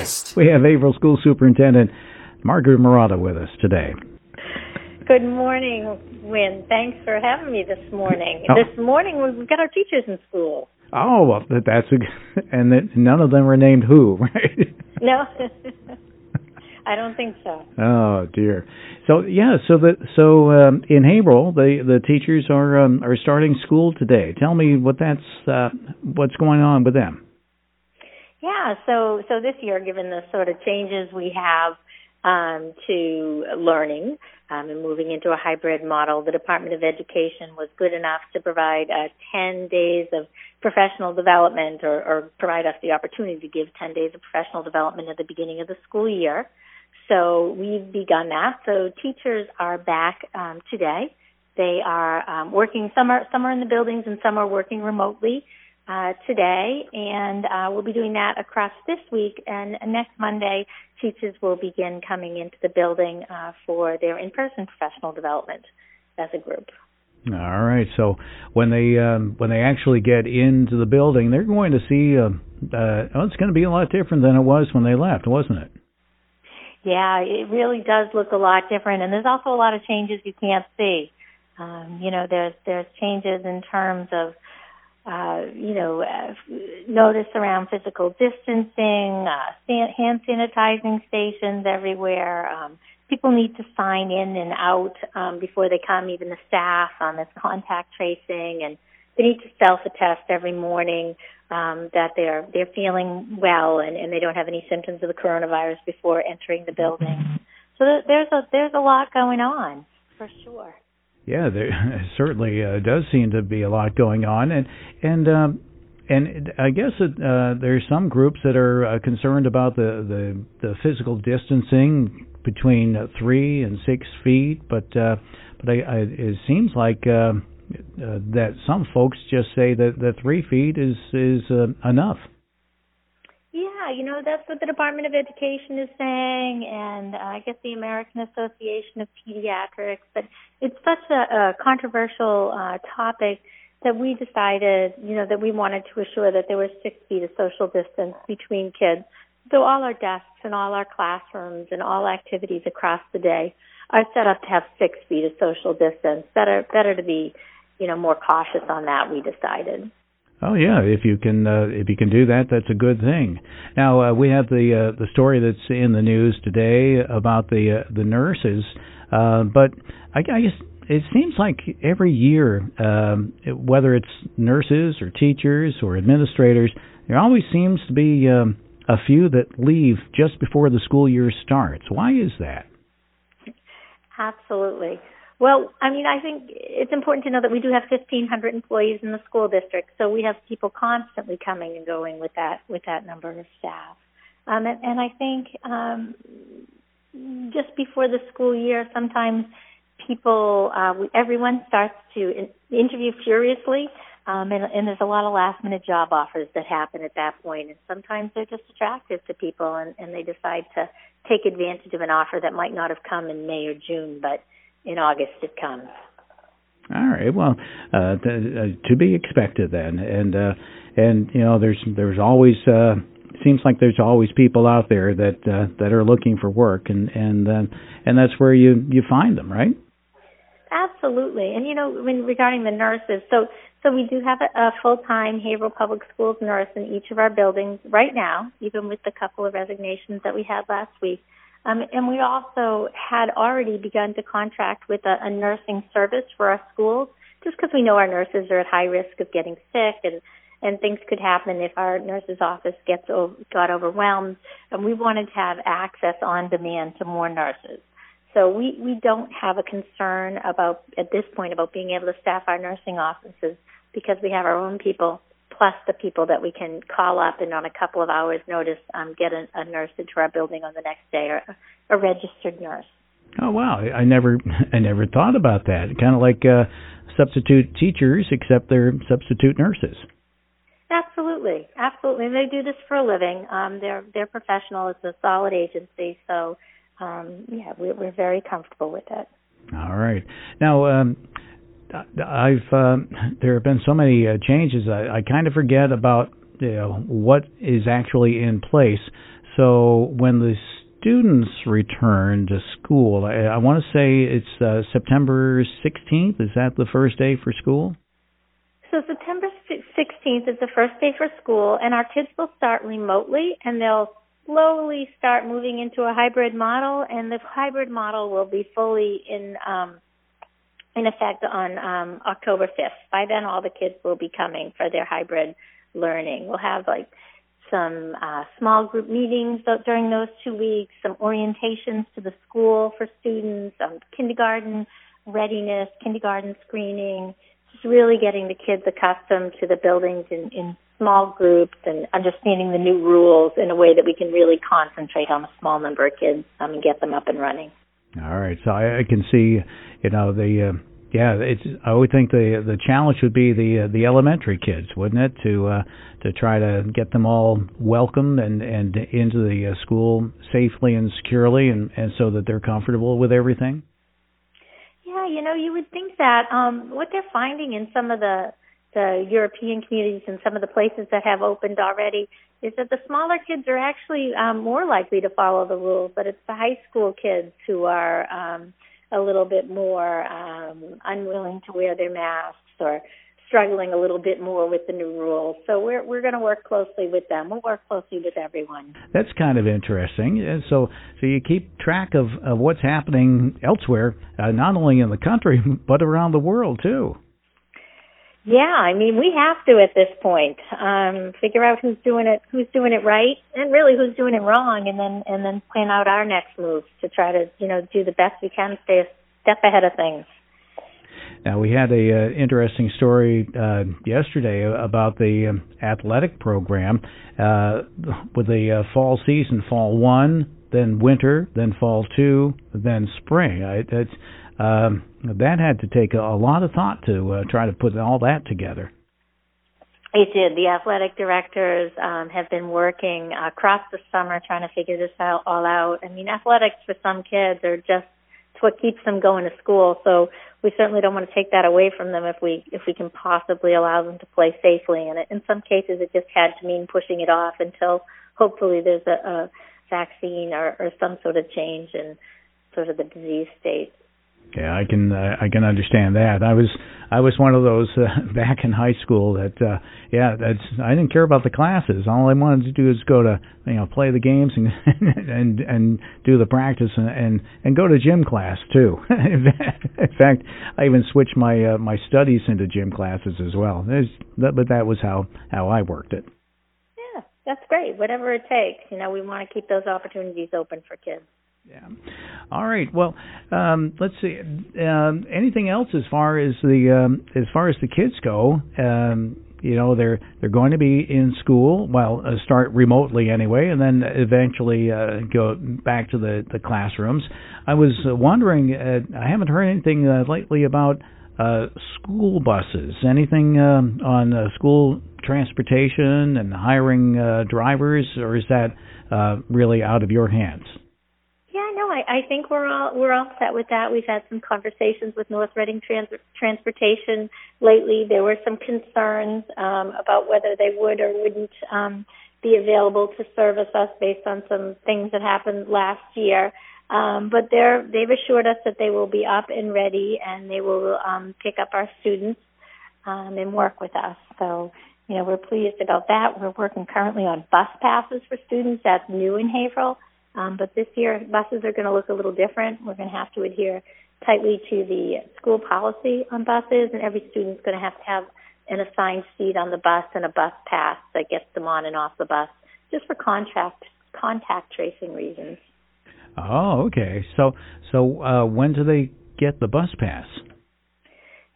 Breakfast. We have Haverhill School Superintendent Margaret Marotta with us today. Good morning, Win. Thanks for having me this morning. Oh. This morning we've got our teachers in school. Oh, well, that's a, and that none of them were named who, right? No, I don't think so. Oh dear. So yeah, so that so um, in Haverhill, the the teachers are um, are starting school today. Tell me what that's uh, what's going on with them. Yeah, so so this year, given the sort of changes we have um, to learning um, and moving into a hybrid model, the Department of Education was good enough to provide uh, 10 days of professional development or, or provide us the opportunity to give 10 days of professional development at the beginning of the school year. So we've begun that. So teachers are back um, today. They are um, working. Some are some are in the buildings and some are working remotely uh, today, and uh, we'll be doing that across this week. And next Monday, teachers will begin coming into the building uh, for their in-person professional development as a group. All right. So when they um, when they actually get into the building, they're going to see. Uh, uh, oh, it's going to be a lot different than it was when they left, wasn't it? Yeah, it really does look a lot different, and there's also a lot of changes you can't see. Um, you know, there's there's changes in terms of uh, you know, uh, notice around physical distancing, uh, san- hand sanitizing stations everywhere. Um, people need to sign in and out um, before they come, even the staff on this contact tracing, and they need to self-attest every morning um, that they're they're feeling well and, and they don't have any symptoms of the coronavirus before entering the building. So th- there's a there's a lot going on for sure. Yeah, there certainly uh, does seem to be a lot going on, and and um, and I guess it, uh, there's some groups that are uh, concerned about the, the the physical distancing between three and six feet, but uh, but I, I, it seems like uh, uh, that some folks just say that that three feet is is uh, enough. Yeah, you know that's what the Department of Education is saying, and uh, I guess the American Association of Pediatrics. But it's such a, a controversial uh, topic that we decided, you know, that we wanted to assure that there was six feet of social distance between kids. So all our desks and all our classrooms and all activities across the day are set up to have six feet of social distance. Better, better to be, you know, more cautious on that. We decided. Oh yeah, if you can uh, if you can do that, that's a good thing. Now uh, we have the uh, the story that's in the news today about the uh, the nurses, uh, but I guess it seems like every year, um, whether it's nurses or teachers or administrators, there always seems to be um, a few that leave just before the school year starts. Why is that? Absolutely. Well, I mean, I think it's important to know that we do have 1,500 employees in the school district, so we have people constantly coming and going with that with that number of staff. Um, and, and I think um, just before the school year, sometimes people, uh, we, everyone starts to in, interview furiously, um, and, and there's a lot of last minute job offers that happen at that point, and sometimes they're just attractive to people, and, and they decide to take advantage of an offer that might not have come in May or June, but in August it comes. All right. Well, uh, th- uh, to be expected then, and uh, and you know, there's there's always uh, seems like there's always people out there that uh, that are looking for work, and and uh, and that's where you you find them, right? Absolutely. And you know, when regarding the nurses, so so we do have a, a full-time Haverhill Public Schools nurse in each of our buildings right now, even with the couple of resignations that we had last week. Um, and we also had already begun to contract with a, a nursing service for our schools, just because we know our nurses are at high risk of getting sick and and things could happen if our nurse's office gets got overwhelmed. And we wanted to have access on demand to more nurses. So we, we don't have a concern about, at this point, about being able to staff our nursing offices because we have our own people plus the people that we can call up and on a couple of hours notice um, get a, a nurse into our building on the next day or a, a registered nurse. Oh wow, I never I never thought about that. Kind of like uh, substitute teachers, except they're substitute nurses. Absolutely, absolutely. And they do this for a living. Um, they're they're professional. It's a solid agency, so um, yeah, we're, we're very comfortable with it. All right. Now, um, I've uh, there have been so many uh, changes. I, I kind of forget about you know what is actually in place. so when the students return to school, I, I want to say it's uh, September 16th. Is that the first day for school? So September 16th is the first day for school, and our kids will start remotely, and they'll slowly start moving into a hybrid model, and the hybrid model will be fully in um, in effect on um, October 5th. By then, all the kids will be coming for their hybrid learning. We'll have like some uh, small group meetings during those two weeks, some orientations to the school for students, um, kindergarten readiness, kindergarten screening, just really getting the kids accustomed to the buildings in, in small groups and understanding the new rules in a way that we can really concentrate on a small number of kids um, and get them up and running. All right, so I, I can see, you know, the uh, yeah, it's. I would think the the challenge would be the uh, the elementary kids, wouldn't it, to uh, to try to get them all welcomed and and into the uh, school safely and securely, and and so that they're comfortable with everything. Yeah, you know, you would think that um, what they're finding in some of the the European communities and some of the places that have opened already is that the smaller kids are actually um, more likely to follow the rules, but it's the high school kids who are um, a little bit more um, unwilling to wear their masks or struggling a little bit more with the new rules. So we're we're going to work closely with them. We'll work closely with everyone. That's kind of interesting. And so so you keep track of of what's happening elsewhere, uh, not only in the country but around the world too. Yeah, I mean we have to at this point um, figure out who's doing it, who's doing it right, and really who's doing it wrong, and then and then plan out our next moves to try to you know do the best we can, stay a step ahead of things. Now we had a uh, interesting story uh, yesterday about the um, athletic program uh, with the uh, fall season, fall one, then winter, then fall two, then spring. I, um, that had to take a, a lot of thought to uh, try to put all that together. It did. The athletic directors um, have been working across the summer trying to figure this out, all out. I mean, athletics for some kids are just it's what keeps them going to school. So we certainly don't want to take that away from them if we if we can possibly allow them to play safely. And in some cases, it just had to mean pushing it off until hopefully there's a, a vaccine or, or some sort of change in sort of the disease state. Yeah, I can uh, I can understand that. I was I was one of those uh, back in high school that uh yeah, that's I didn't care about the classes. All I wanted to do is go to you know play the games and and and do the practice and and, and go to gym class too. in fact, I even switched my uh, my studies into gym classes as well. There's, but that was how how I worked it. Yeah, that's great. Whatever it takes, you know, we want to keep those opportunities open for kids. Yeah. All right. Well, um, let's see. Um, anything else as far as the um, as far as the kids go? Um, you know, they're they're going to be in school. Well, uh, start remotely anyway, and then eventually uh, go back to the the classrooms. I was wondering. Uh, I haven't heard anything uh, lately about uh, school buses. Anything um, on uh, school transportation and hiring uh, drivers, or is that uh, really out of your hands? I, I think we're all we're all set with that. We've had some conversations with North Reading Trans- Transportation lately. There were some concerns um, about whether they would or wouldn't um, be available to service us based on some things that happened last year. Um, but they're they've assured us that they will be up and ready, and they will um, pick up our students um, and work with us. So you know we're pleased about that. We're working currently on bus passes for students. That's new in Haverhill. Um, but this year, buses are going to look a little different. We're going to have to adhere tightly to the school policy on buses, and every student's going to have to have an assigned seat on the bus and a bus pass that gets them on and off the bus, just for contact contact tracing reasons. Oh, okay. So, so uh, when do they get the bus pass?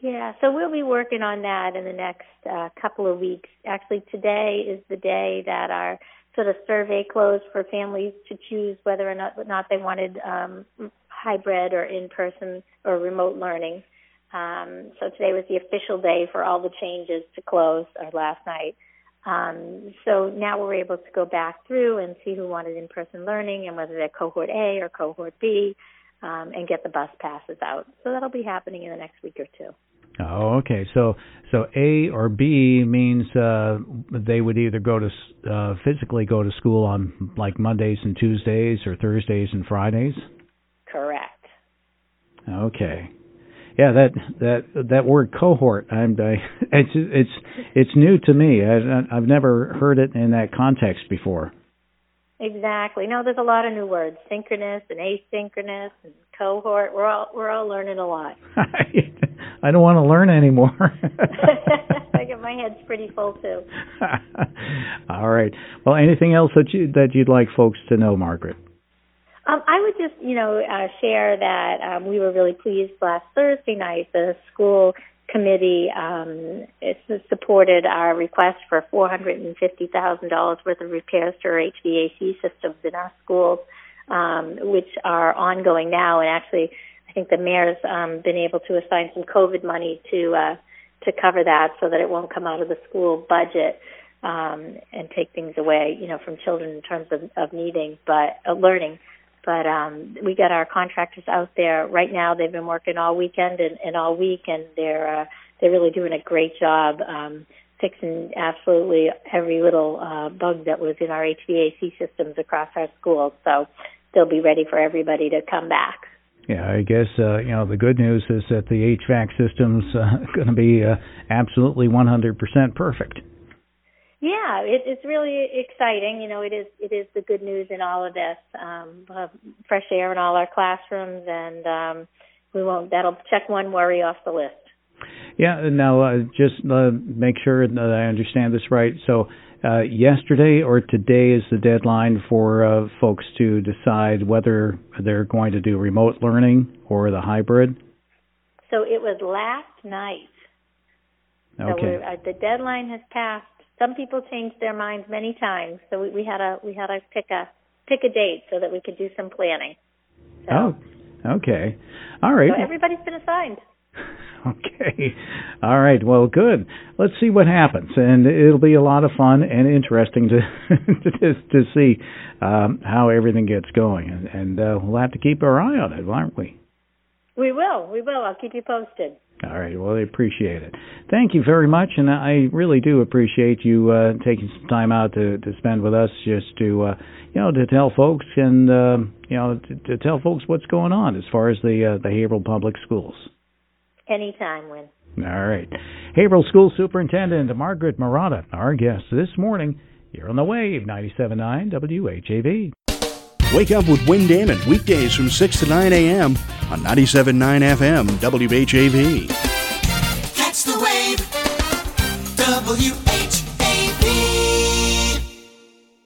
Yeah, so we'll be working on that in the next uh, couple of weeks. Actually, today is the day that our sort of survey closed for families to choose whether or not, not they wanted um, hybrid or in-person or remote learning. Um, so today was the official day for all the changes to close, or last night. Um, so now we're able to go back through and see who wanted in-person learning and whether they're cohort A or cohort B, um, and get the bus passes out. So that'll be happening in the next week or two. Oh, okay. So so A or B means uh, they would either go to uh, physically go to school on like Mondays and Tuesdays or Thursdays and Fridays. Correct. Okay. Yeah, that that that word cohort. I'm I, it's it's it's new to me. I, I've never heard it in that context before. Exactly. No, there's a lot of new words: synchronous and asynchronous and cohort. We're all we're all learning a lot. I don't want to learn anymore. I get my head's pretty full too. all right. Well, anything else that you that you'd like folks to know, Margaret? Um, I would just, you know, uh, share that um, we were really pleased last Thursday night. The school committee um, supported our request for $450,000 worth of repairs to our HVAC systems in our schools, um, which are ongoing now. And actually, think the mayor's um, been able to assign some COVID money to uh, to cover that, so that it won't come out of the school budget um, and take things away, you know, from children in terms of, of needing but uh, learning. But um, we got our contractors out there right now. They've been working all weekend and, and all week, and they're uh, they're really doing a great job um, fixing absolutely every little uh, bug that was in our HVAC systems across our schools. So they'll be ready for everybody to come back. Yeah, I guess uh, you know the good news is that the HVAC system's uh, going to be uh, absolutely 100% perfect. Yeah, it, it's really exciting. You know, it is it is the good news in all of this. Um, we'll have fresh air in all our classrooms, and um, we won't. That'll check one worry off the list. Yeah. Now, uh, just uh, make sure that I understand this right. So, uh, yesterday or today is the deadline for uh, folks to decide whether they're going to do remote learning or the hybrid. So it was last night. Okay. So uh, the deadline has passed some people changed their minds many times, so we, we had a we had to pick a pick a date so that we could do some planning. So, oh, okay, all right. So everybody's been assigned. Okay. All right. Well, good. Let's see what happens, and it'll be a lot of fun and interesting to to, to see um, how everything gets going, and, and uh, we'll have to keep our eye on it, aren't we? We will. We will. I'll keep you posted. All right. Well, I appreciate it. Thank you very much, and I really do appreciate you uh, taking some time out to to spend with us, just to uh, you know to tell folks and uh, you know to, to tell folks what's going on as far as the uh, the Haverhill Public Schools. Anytime, Win. All right. Haverhill School Superintendent Margaret Marotta, our guest this morning here on the Wave 97.9 WHAV. Wake up with Win Damon weekdays from 6 to 9 a.m. on 97.9 FM WHAV.